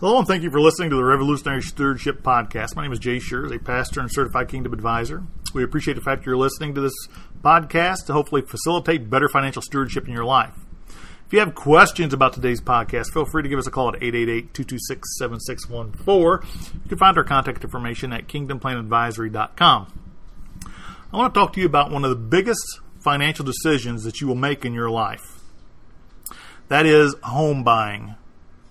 Hello, and thank you for listening to the Revolutionary Stewardship Podcast. My name is Jay Schurz, a pastor and certified kingdom advisor. We appreciate the fact you're listening to this podcast to hopefully facilitate better financial stewardship in your life. If you have questions about today's podcast, feel free to give us a call at 888-226-7614. You can find our contact information at kingdomplanadvisory.com. I want to talk to you about one of the biggest financial decisions that you will make in your life. That is home buying,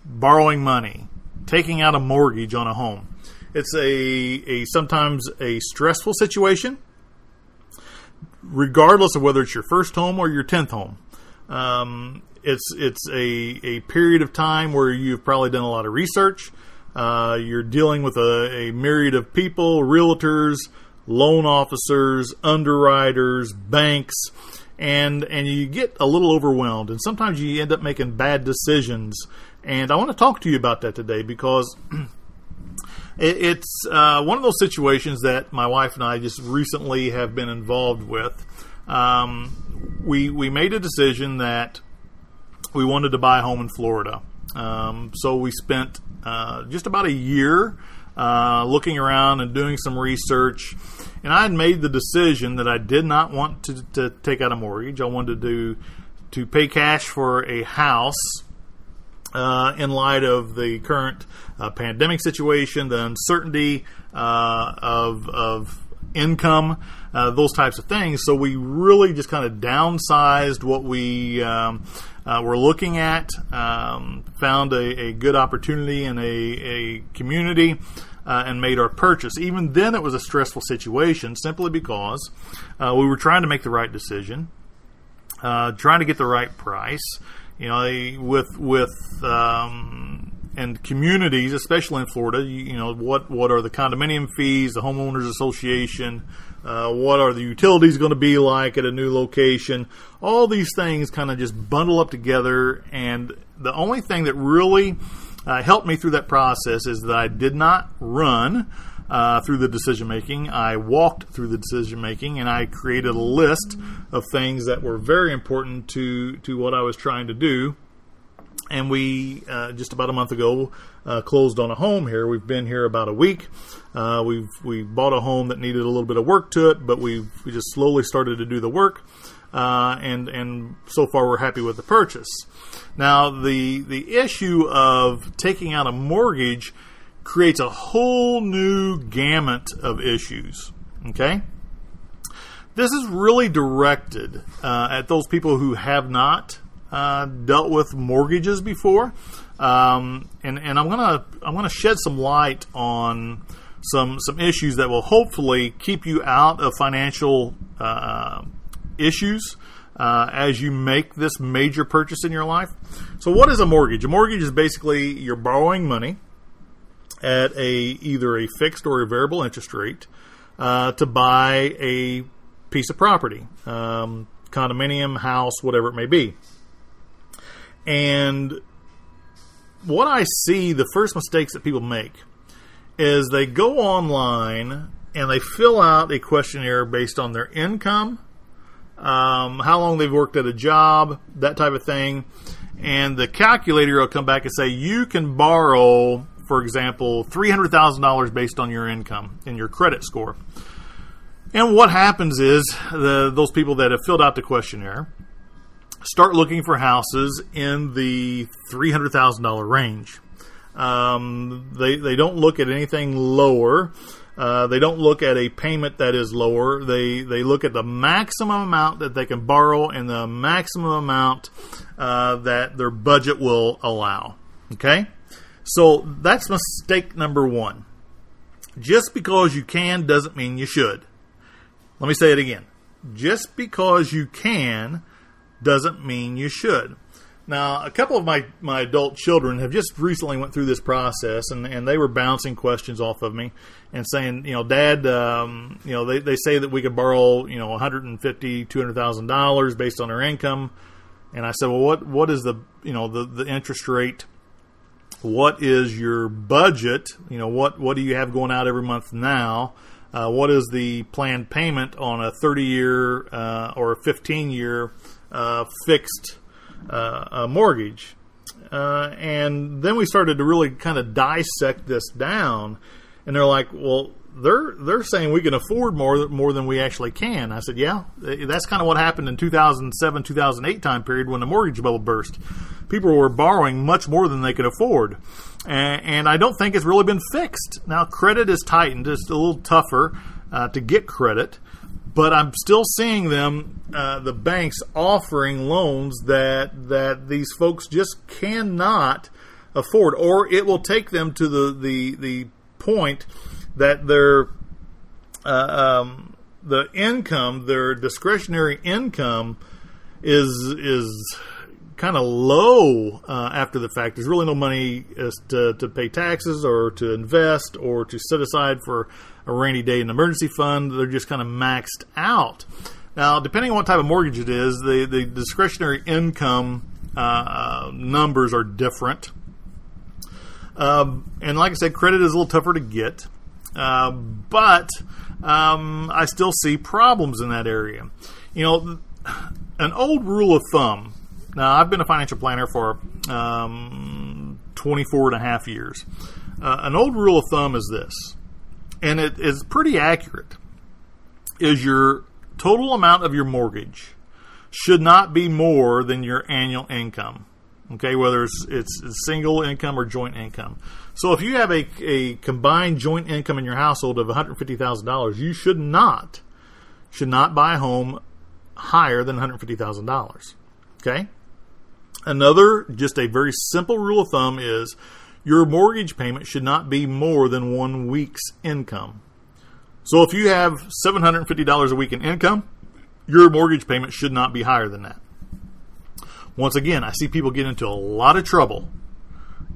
borrowing money, taking out a mortgage on a home. It's a, a sometimes a stressful situation, regardless of whether it's your first home or your tenth home. Um, it's it's a, a period of time where you've probably done a lot of research. Uh, you're dealing with a, a myriad of people, realtors, loan officers, underwriters, banks, and and you get a little overwhelmed, and sometimes you end up making bad decisions and I want to talk to you about that today because it's uh, one of those situations that my wife and I just recently have been involved with. Um, we we made a decision that we wanted to buy a home in Florida, um, so we spent uh, just about a year uh, looking around and doing some research. And I had made the decision that I did not want to, to take out a mortgage. I wanted to do, to pay cash for a house uh, in light of the current uh, pandemic situation, the uncertainty uh, of, of income, uh, those types of things. So we really just kind of downsized what we um, uh, were looking at, um, found a, a, good opportunity in a, a community. Uh, and made our purchase. Even then, it was a stressful situation simply because we were trying to make the right decision, trying to get the right price, you know, with with um, and communities, especially in Florida, you, you, know, what what are the condominium fees, the homeowners association, uh, what are the utilities going to be like at a new location? All these things kind of just bundle up together, and the only thing that really uh, helped me through that process is that I did not run uh, through the decision making. I walked through the decision making, and I created a list of things that were very important to to what I was trying to do. And we uh, just about a month ago uh, closed on a home here. We've been here about a week. Uh, we've we bought a home that needed a little bit of work to it, but we we just slowly started to do the work. Uh, and and so far we're happy with the purchase. Now the the issue of taking out a mortgage creates a whole new gamut of issues. Okay? This is really directed uh, at those people who have not uh, dealt with mortgages before, um, and and I'm gonna I'm gonna shed some light on some some issues that will hopefully keep you out of financial uh, issues. Uh, as you make this major purchase in your life. So, what is a mortgage? A mortgage is basically you're borrowing money at a either a fixed or a variable interest rate uh, to buy a piece of property, um, condominium, house, whatever it may be. And what I see, the first mistakes that people make is they go online and they fill out a questionnaire based on their income, um, how long they've worked at a job, that type of thing. And the calculator will come back and say, you can borrow for example, $300,000 based on your income and your credit score. And what happens is the, those people that have filled out the questionnaire start looking for houses in the $300,000 range. Um, they, they don't look at anything lower. Uh, they don't look at a payment that is lower. They they look at the maximum amount that they can borrow and the maximum amount uh, that their budget will allow. Okay. So that's mistake number one. Just because you can doesn't mean you should. Let me say it again. Just because you can doesn't mean you should. Now, a couple of my, my adult children have just recently went through this process, and, and they were bouncing questions off of me and saying, you know, Dad, um, you know, they, they say that we could borrow, you know, one hundred and fifty, two hundred thousand dollars based on our income, and I said, well, what what is the you know the the interest rate? What is your budget? You know, what what do you have going out every month now? Uh, what is the planned payment on a 30 year uh, or a 15 year uh, fixed uh, mortgage? Uh, and then we started to really kind of dissect this down, and they're like, "Well, they're they're saying we can afford more more than we actually can." I said, "Yeah, that's kind of what happened in 2007 2008 time period when the mortgage bubble burst. People were borrowing much more than they could afford." and, and I don't think it's really been fixed. Now, credit is tightened; it's a little tougher uh, to get credit, but I'm still seeing them, uh, the banks offering loans that that these folks just cannot afford, or it will take them to the the the point that their uh, um, the income, their discretionary income, is is kind of low uh, after the fact. There's really no money to, to pay taxes or to invest or to set aside for a rainy day and emergency fund. They're just kind of maxed out. Now, depending on what type of mortgage it is, the, the discretionary income uh, numbers are different. Um, and like I said, credit is a little tougher to get. Uh, but um, I still see problems in that area. You know, an old rule of thumb now, I've been a financial planner for um, 24 and a half years. Uh, an old rule of thumb is this, and it is pretty accurate, is your total amount of your mortgage should not be more than your annual income. Okay, whether it's, it's single income or joint income. So if you have a, a combined joint income in your household of $150,000, you should not should not buy a home higher than $150,000. Okay? Another, just a very simple rule of thumb is your mortgage payment should not be more than one week's income. So if you have $750 a week in income, your mortgage payment should not be higher than that. Once again, I see people get into a lot of trouble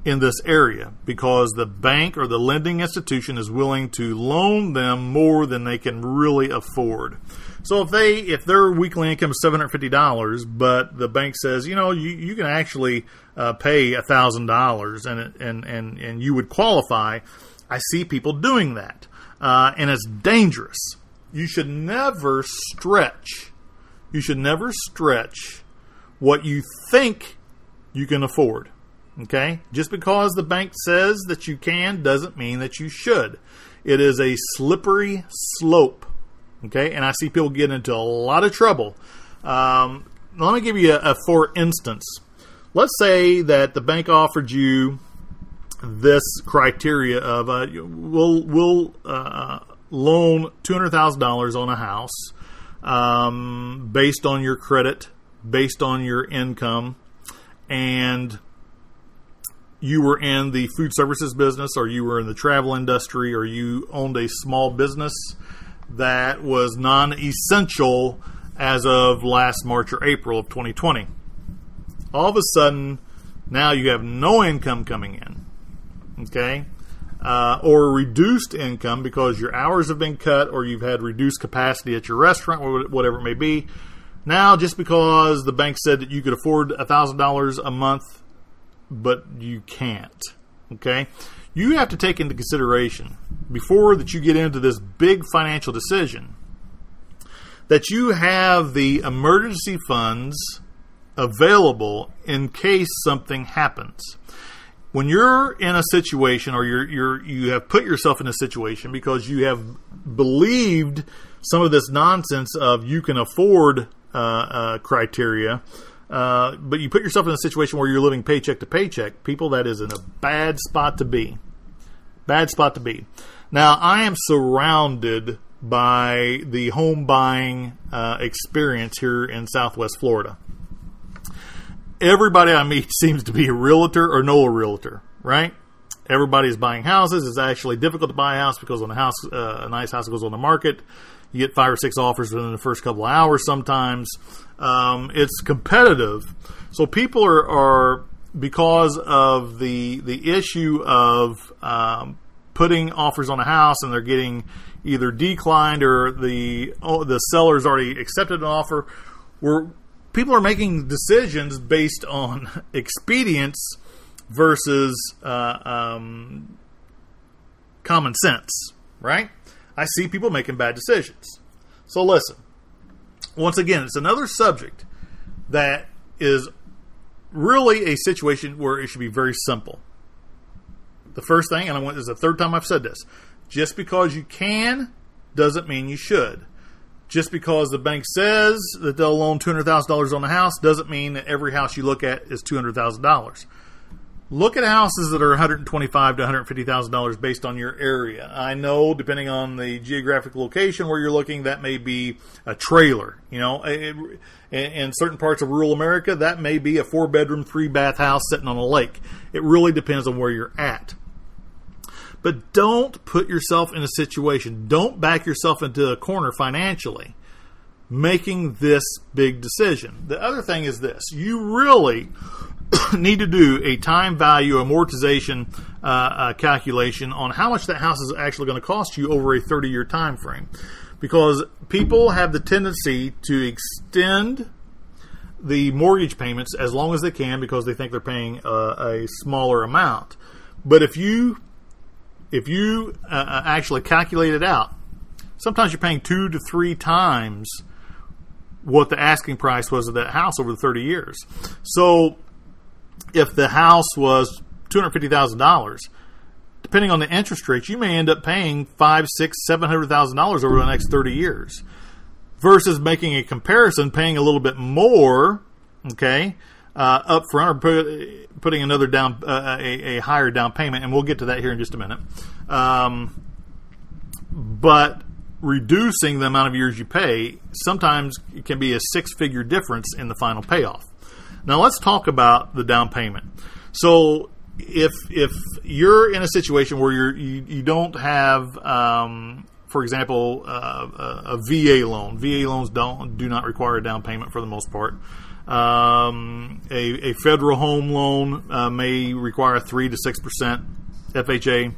in this area because the bank or the lending institution is willing to loan them more than they can really afford. So if they if their weekly income is seven hundred fifty dollars, but the bank says you know you, you can actually uh, pay thousand dollars and and and and you would qualify, I see people doing that, uh, and it's dangerous. You should never stretch. You should never stretch what you think you can afford. Okay? Just because the bank says that you can doesn't mean that you should. It is a slippery slope. Okay? And I see people get into a lot of trouble. Um, let me give you a, a for instance. Let's say that the bank offered you this criteria of uh, we'll we'll uh, loan two hundred thousand dollars on a house um, based on your credit, based on your income, and you were in the food services business or you were in the travel industry or you owned a small business that was non essential as of last March or April of 2020. All of a sudden, now you have no income coming in. Okay? Uh, or reduced income because your hours have been cut or you've had reduced capacity at your restaurant, or whatever it may be. Now, just because the bank said that you could afford $1,000 a month but you can't. Okay? You have to take into consideration before that you get into this big financial decision that you have the emergency funds available in case something happens. When you're in a situation or you're, you're you have put yourself in a situation because you have believed some of this nonsense of you can afford uh, uh, criteria uh, but you put yourself in a situation where you're living paycheck to paycheck. People, that is in a bad spot to be. Bad spot to be. Now, I am surrounded by the home buying uh, experience here in Southwest Florida. Everybody I meet seems to be a realtor or know a realtor, right? Everybody's buying houses. It's actually difficult to buy a house because when a house, uh, a nice house goes on the market, you get five or six offers within the first couple of hours sometimes. Um, it's competitive, so people are, are because of the the issue of um, putting offers on a house and they're getting either declined or the oh, the seller's already accepted an offer. Where people are making decisions based on expedience versus uh, um, common sense, right? I see people making bad decisions. So listen, once again, it's another subject that is really a situation where it should be very simple. The first thing, and I want this is the third time I've said this, just because you can doesn't mean you should. Just because the bank says that they'll loan two hundred thousand dollars on the house doesn't mean that every house you look at is two hundred thousand dollars look at houses that are 125 to 150 thousand dollars based on your area. I know, depending on the geographic location where you're looking, that may be a trailer. You know, it, in certain parts of rural America, that may be a four bedroom, three bath house sitting on a lake. It really depends on where you're at. But don't put yourself in a situation. Don't back yourself into a corner financially making this big decision. The other thing is this you really need to do a time value amortization uh, uh, calculation on how much that house is actually going to cost you over a 30 year time frame because people have the tendency to extend the mortgage payments as long as they can because they think they're paying a, a smaller amount. But if you if you uh, uh actually calculate it out sometimes you're paying two to three times what the asking price was of that house over the 30 years. So if the house was two hundred fifty thousand dollars, depending on the interest rates, you may end up paying five, six, seven hundred thousand dollars over the next thirty years, versus making a comparison, paying a little bit more, okay, uh, up front or put, putting another down uh, a, a, higher down payment, and we'll get to that here in just a minute. Um, but reducing the amount of years you pay sometimes can be a six figure difference in the final payoff. Now let's talk about the down payment. So if if you're in a situation where you're you, you don't have um, for example, uh, a, a, VA loan. VA loans don't do not require a down payment for the most part. Um, a, a, federal home loan uh, may require three to six percent FHA.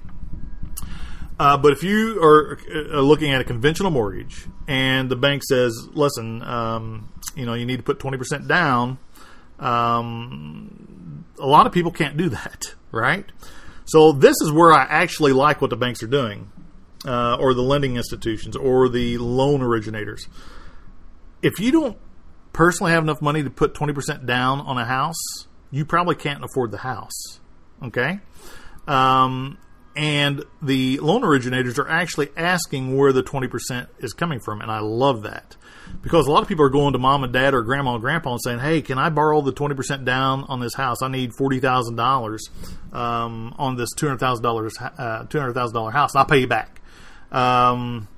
Uh, but if you are uh, looking at a conventional mortgage and the bank says, "Listen, um, you know, you need to put twenty percent down," Um, a lot of people can't do that, right? So this is where I actually like what the banks are doing, uh, or the lending institutions, or the loan originators. If you don't personally have enough money to put 20% down on a house, you probably can't afford the house. Okay? Um, and the loan originators are actually asking where the 20% is coming from, and I love that because a lot of people are going to mom and dad or grandma and grandpa and saying, "Hey, can I borrow the twenty percent down on this house? I need forty thousand um, dollars on this two hundred thousand dollars uh, two hundred thousand dollar house, and I'll pay you back." Um,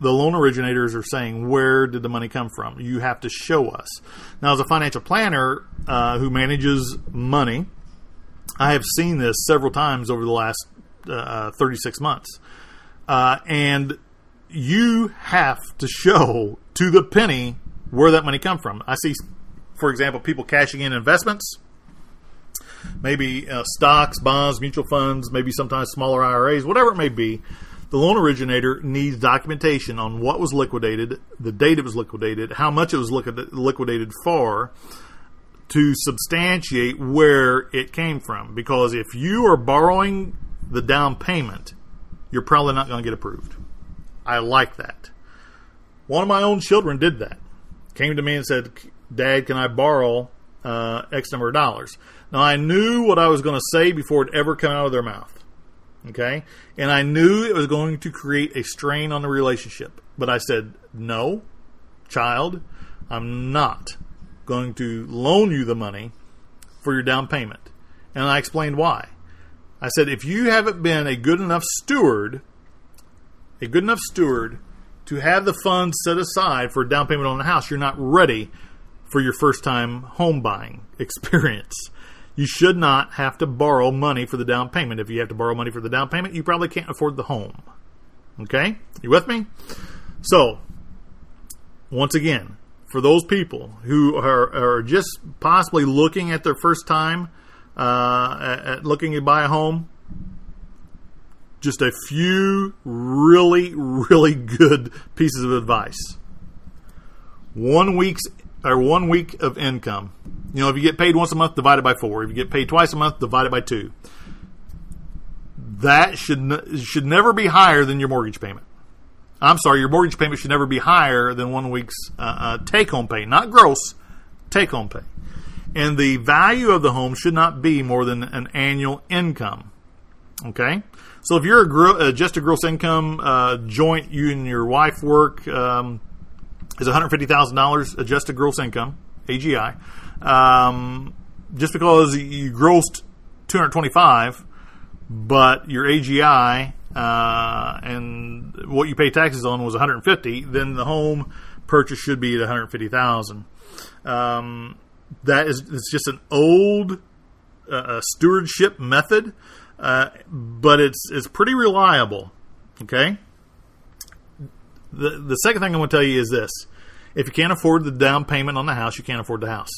the loan originators are saying, "Where did the money come from? You have to show us." Now, as a financial planner uh, who manages money, I have seen this several times over the last uh, thirty six months, uh, and you have to show to the penny where that money come from. I see, for example, people cashing in investments, maybe uh, stocks, bonds, mutual funds, maybe sometimes smaller IRAs, whatever it may be. The loan originator needs documentation on what was liquidated, the date it was liquidated, how much it was liquidated for, to substantiate where it came from. Because if you are borrowing the down payment, you're probably not going to get approved. I like that. One of my own children did that. Came to me and said, Dad, can I borrow uh, X number of dollars? Now, I knew what I was going to say before it ever came out of their mouth. Okay? And I knew it was going to create a strain on the relationship. But I said, No, child, I'm not going to loan you the money for your down payment. And I explained why. I said, if you haven't been a good enough steward a good enough steward to have the funds set aside for a down payment on a house, you're not ready for your first time home buying experience. You should not have to borrow money for the down payment. If you have to borrow money for the down payment, you probably can't afford the home. Okay? You with me? So, once again, for those people who are, are just possibly looking at their first time uh, at, at looking to buy a home, just a few really, really good pieces of advice. One week's or one week of income. You know, if you get paid once a month, divide it by four. If you get paid twice a month, divide it by two. That should should never be higher than your mortgage payment. I'm sorry, your mortgage payment should never be higher than one week's uh, uh, take home pay, not gross, take home pay. And the value of the home should not be more than an annual income. Okay? So if you're a gro- uh, just a gross income uh, joint, you and your wife work um, is $150,000 adjusted gross income, AGI. Um, just because you grossed 225, but your AGI uh, and what you pay taxes on was 150, then the home purchase should be at 150,000. Um, that is it's just an old uh, stewardship method, uh, but it's it's pretty reliable. Okay. The the second thing I'm going to tell you is this: if you can't afford the down payment on the house, you can't afford the house.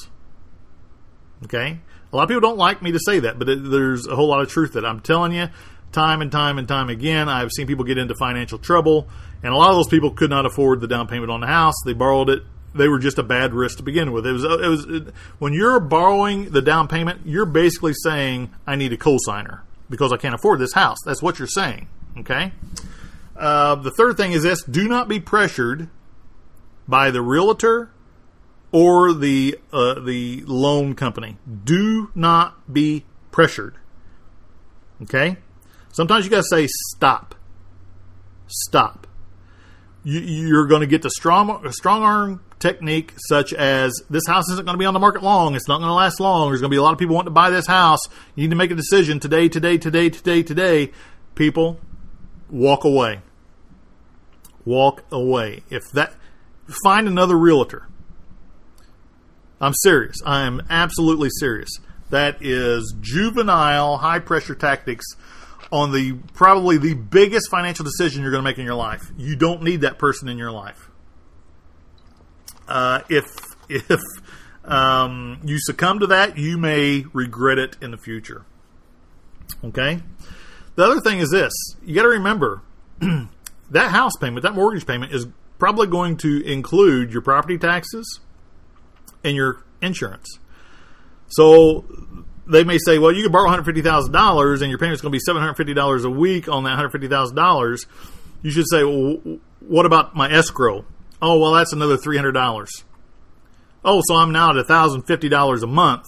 Okay. A lot of people don't like me to say that, but it, there's a whole lot of truth that I'm telling you time and time and time again. I've seen people get into financial trouble, and a lot of those people could not afford the down payment on the house. They borrowed it. They were just a bad risk to begin with. It was, it was it, when you're borrowing the down payment, you're basically saying, "I need a cosigner because I can't afford this house." That's what you're saying. Okay. Uh, the third thing is this: do not be pressured by the realtor or the uh, the loan company. Do not be pressured. Okay? Sometimes you got to say stop. Stop. You, are going to get the strong strong arm technique, such as this house isn't going to be on the market long. It's not going to last long. There's going to be a lot of people wanting to buy this house. You need to make a decision today, today, today, today, today. People, walk away. Walk away. If that, find another realtor. I'm serious. I am absolutely serious. That is juvenile, high pressure tactics on the probably the biggest financial decision you're going to make in your life. You don't need that person in your life. Uh, if if um, you succumb to that, you may regret it in the future. Okay. The other thing is this: you got to remember that house payment, that mortgage payment, is probably going to include your property taxes and your insurance. So they may say, well, you can borrow $150,000 and your payment's going to be $750 a week on that $150,000. You should say, well, what about my escrow? Oh, well, that's another $300. Oh, so I'm now at $1,050 a month.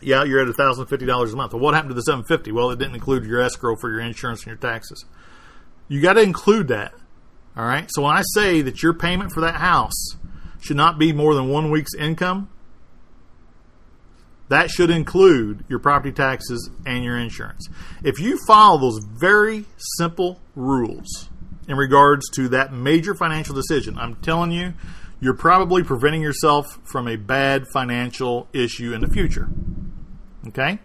Yeah, you're at $1,050 a month. Well, what happened to the 750? Well, it didn't include your escrow for your insurance and your taxes. You got to include that. All right. So when I say that your payment for that house should not be more than one week's income, that should include your property taxes and your insurance. If you follow those very simple rules in regards to that major financial decision, I'm telling you, you're probably preventing yourself from a bad financial issue in the future. Okay?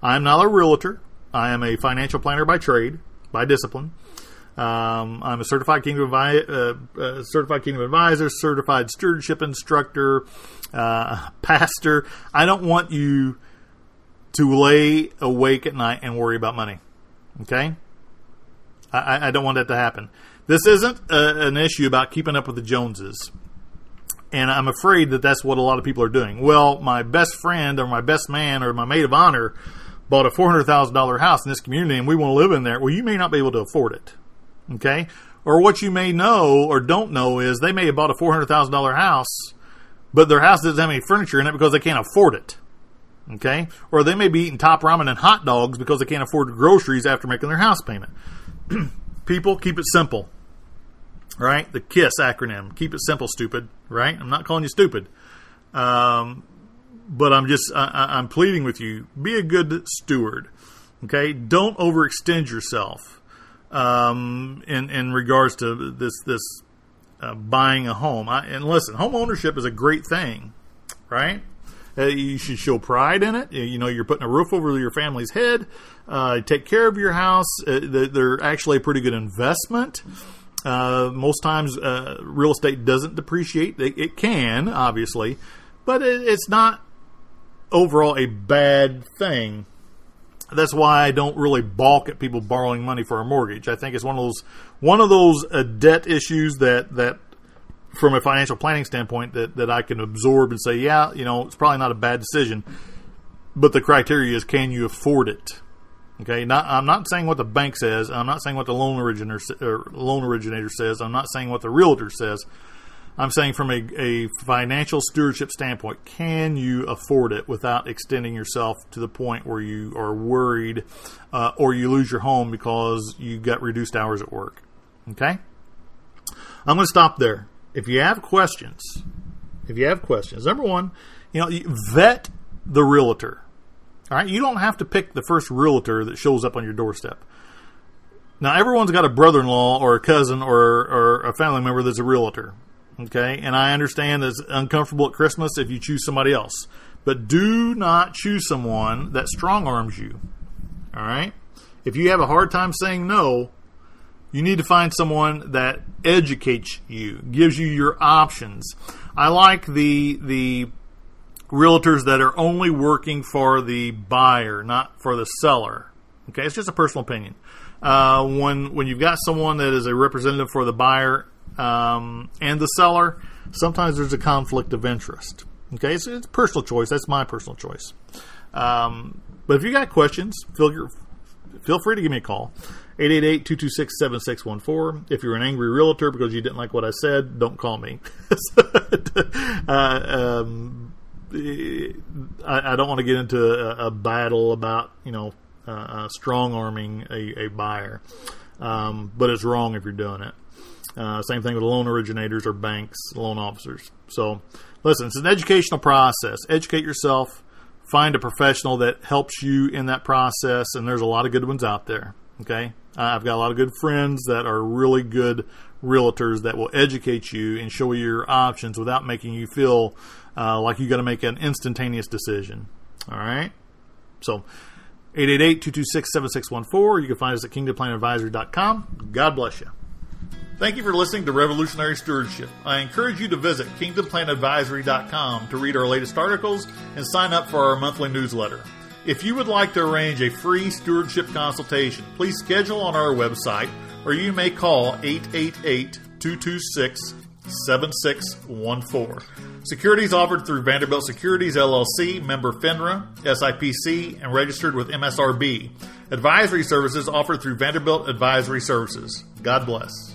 I'm not a realtor. I am a financial planner by trade, by discipline. Um, I'm a certified kingdom, uh, uh, certified kingdom advisor, certified stewardship instructor, uh, pastor. I don't want you to lay awake at night and worry about money. Okay, I, I don't want that to happen. This isn't a, an issue about keeping up with the Joneses. And I'm afraid that that's what a lot of people are doing. Well, my best friend or my best man or my maid of honor bought a $400,000 house in this community and we want to live in there. Well, you may not be able to afford it. Okay? Or what you may know or don't know is they may have bought a $400,000 house, but their house doesn't have any furniture in it because they can't afford it. Okay? Or they may be eating top ramen and hot dogs because they can't afford groceries after making their house payment. People, keep it simple. Right? The KISS acronym. Keep it simple, stupid. Right? I'm not calling you stupid. Um, but I'm just, I, I'm pleading with you be a good steward. Okay? Don't overextend yourself um, in in regards to this this uh, buying a home. I, and listen, home ownership is a great thing, right? Uh, you should show pride in it. You know, you're putting a roof over your family's head. Uh, take care of your house. Uh, they're actually a pretty good investment. Uh, most times, uh, real estate doesn't depreciate. It, can, obviously, but it, it's not overall a bad thing. That's why I don't really balk at people borrowing money for a mortgage. I think it's one of those one of those uh, debt issues that that from a financial planning standpoint that, that I can absorb and say, yeah, you know, it's probably not a bad decision. But the criteria is, can you afford it? Okay, not I'm not saying what the bank says. I'm not saying what the loan originator loan originator says. I'm not saying what the realtor says. I'm saying from a, a financial stewardship standpoint, can you afford it without extending yourself to the point where you are worried uh, or you lose your home because you got reduced hours at work? Okay, I'm going to stop there. If you have questions, if you have questions, number one, you know, vet the realtor. All right, you don't have to pick the first realtor that shows up on your doorstep. Now, everyone's got a brother-in-law or a cousin or, or a family member that's a realtor. Okay, and I understand it's uncomfortable at Christmas if you choose somebody else, but do not choose someone that strong arms you. All right, if you have a hard time saying no, you need to find someone that educates you, gives you your options. I like the the realtors that are only working for the buyer, not for the seller. Okay, it's just a personal opinion. Uh, when when you've got someone that is a representative for the buyer um, and the seller, sometimes there's a conflict of interest. Okay, so it's personal choice. That's my personal choice. Um, but if you got questions, feel feel free to give me a call. 888-226-7614. If you're an angry realtor because you didn't like what I said, don't call me. uh, um, I, I, don't want to get into a, a battle about, you know, uh, uh, strong arming a, a buyer. Um, but it's wrong if you're doing it. Uh, same thing with loan originators or banks, loan officers. So, listen, it's an educational process. Educate yourself. Find a professional that helps you in that process, and there's a lot of good ones out there. Okay, I've got a lot of good friends that are really good realtors that will educate you and show you your options without making you feel uh, like you got to make an instantaneous decision. All right, so 888-226-7614. You can find us at kingdomplanadvisory.com. God bless you. Thank you for listening to Revolutionary Stewardship. I encourage you to visit kingdomplanadvisory.com to read our latest articles and sign up for our monthly newsletter. If you would like to arrange a free stewardship consultation, please schedule on our website or you may call 888 226 7614. Securities offered through Vanderbilt Securities LLC, member FINRA, SIPC, and registered with MSRB. Advisory services offered through Vanderbilt Advisory Services. God bless.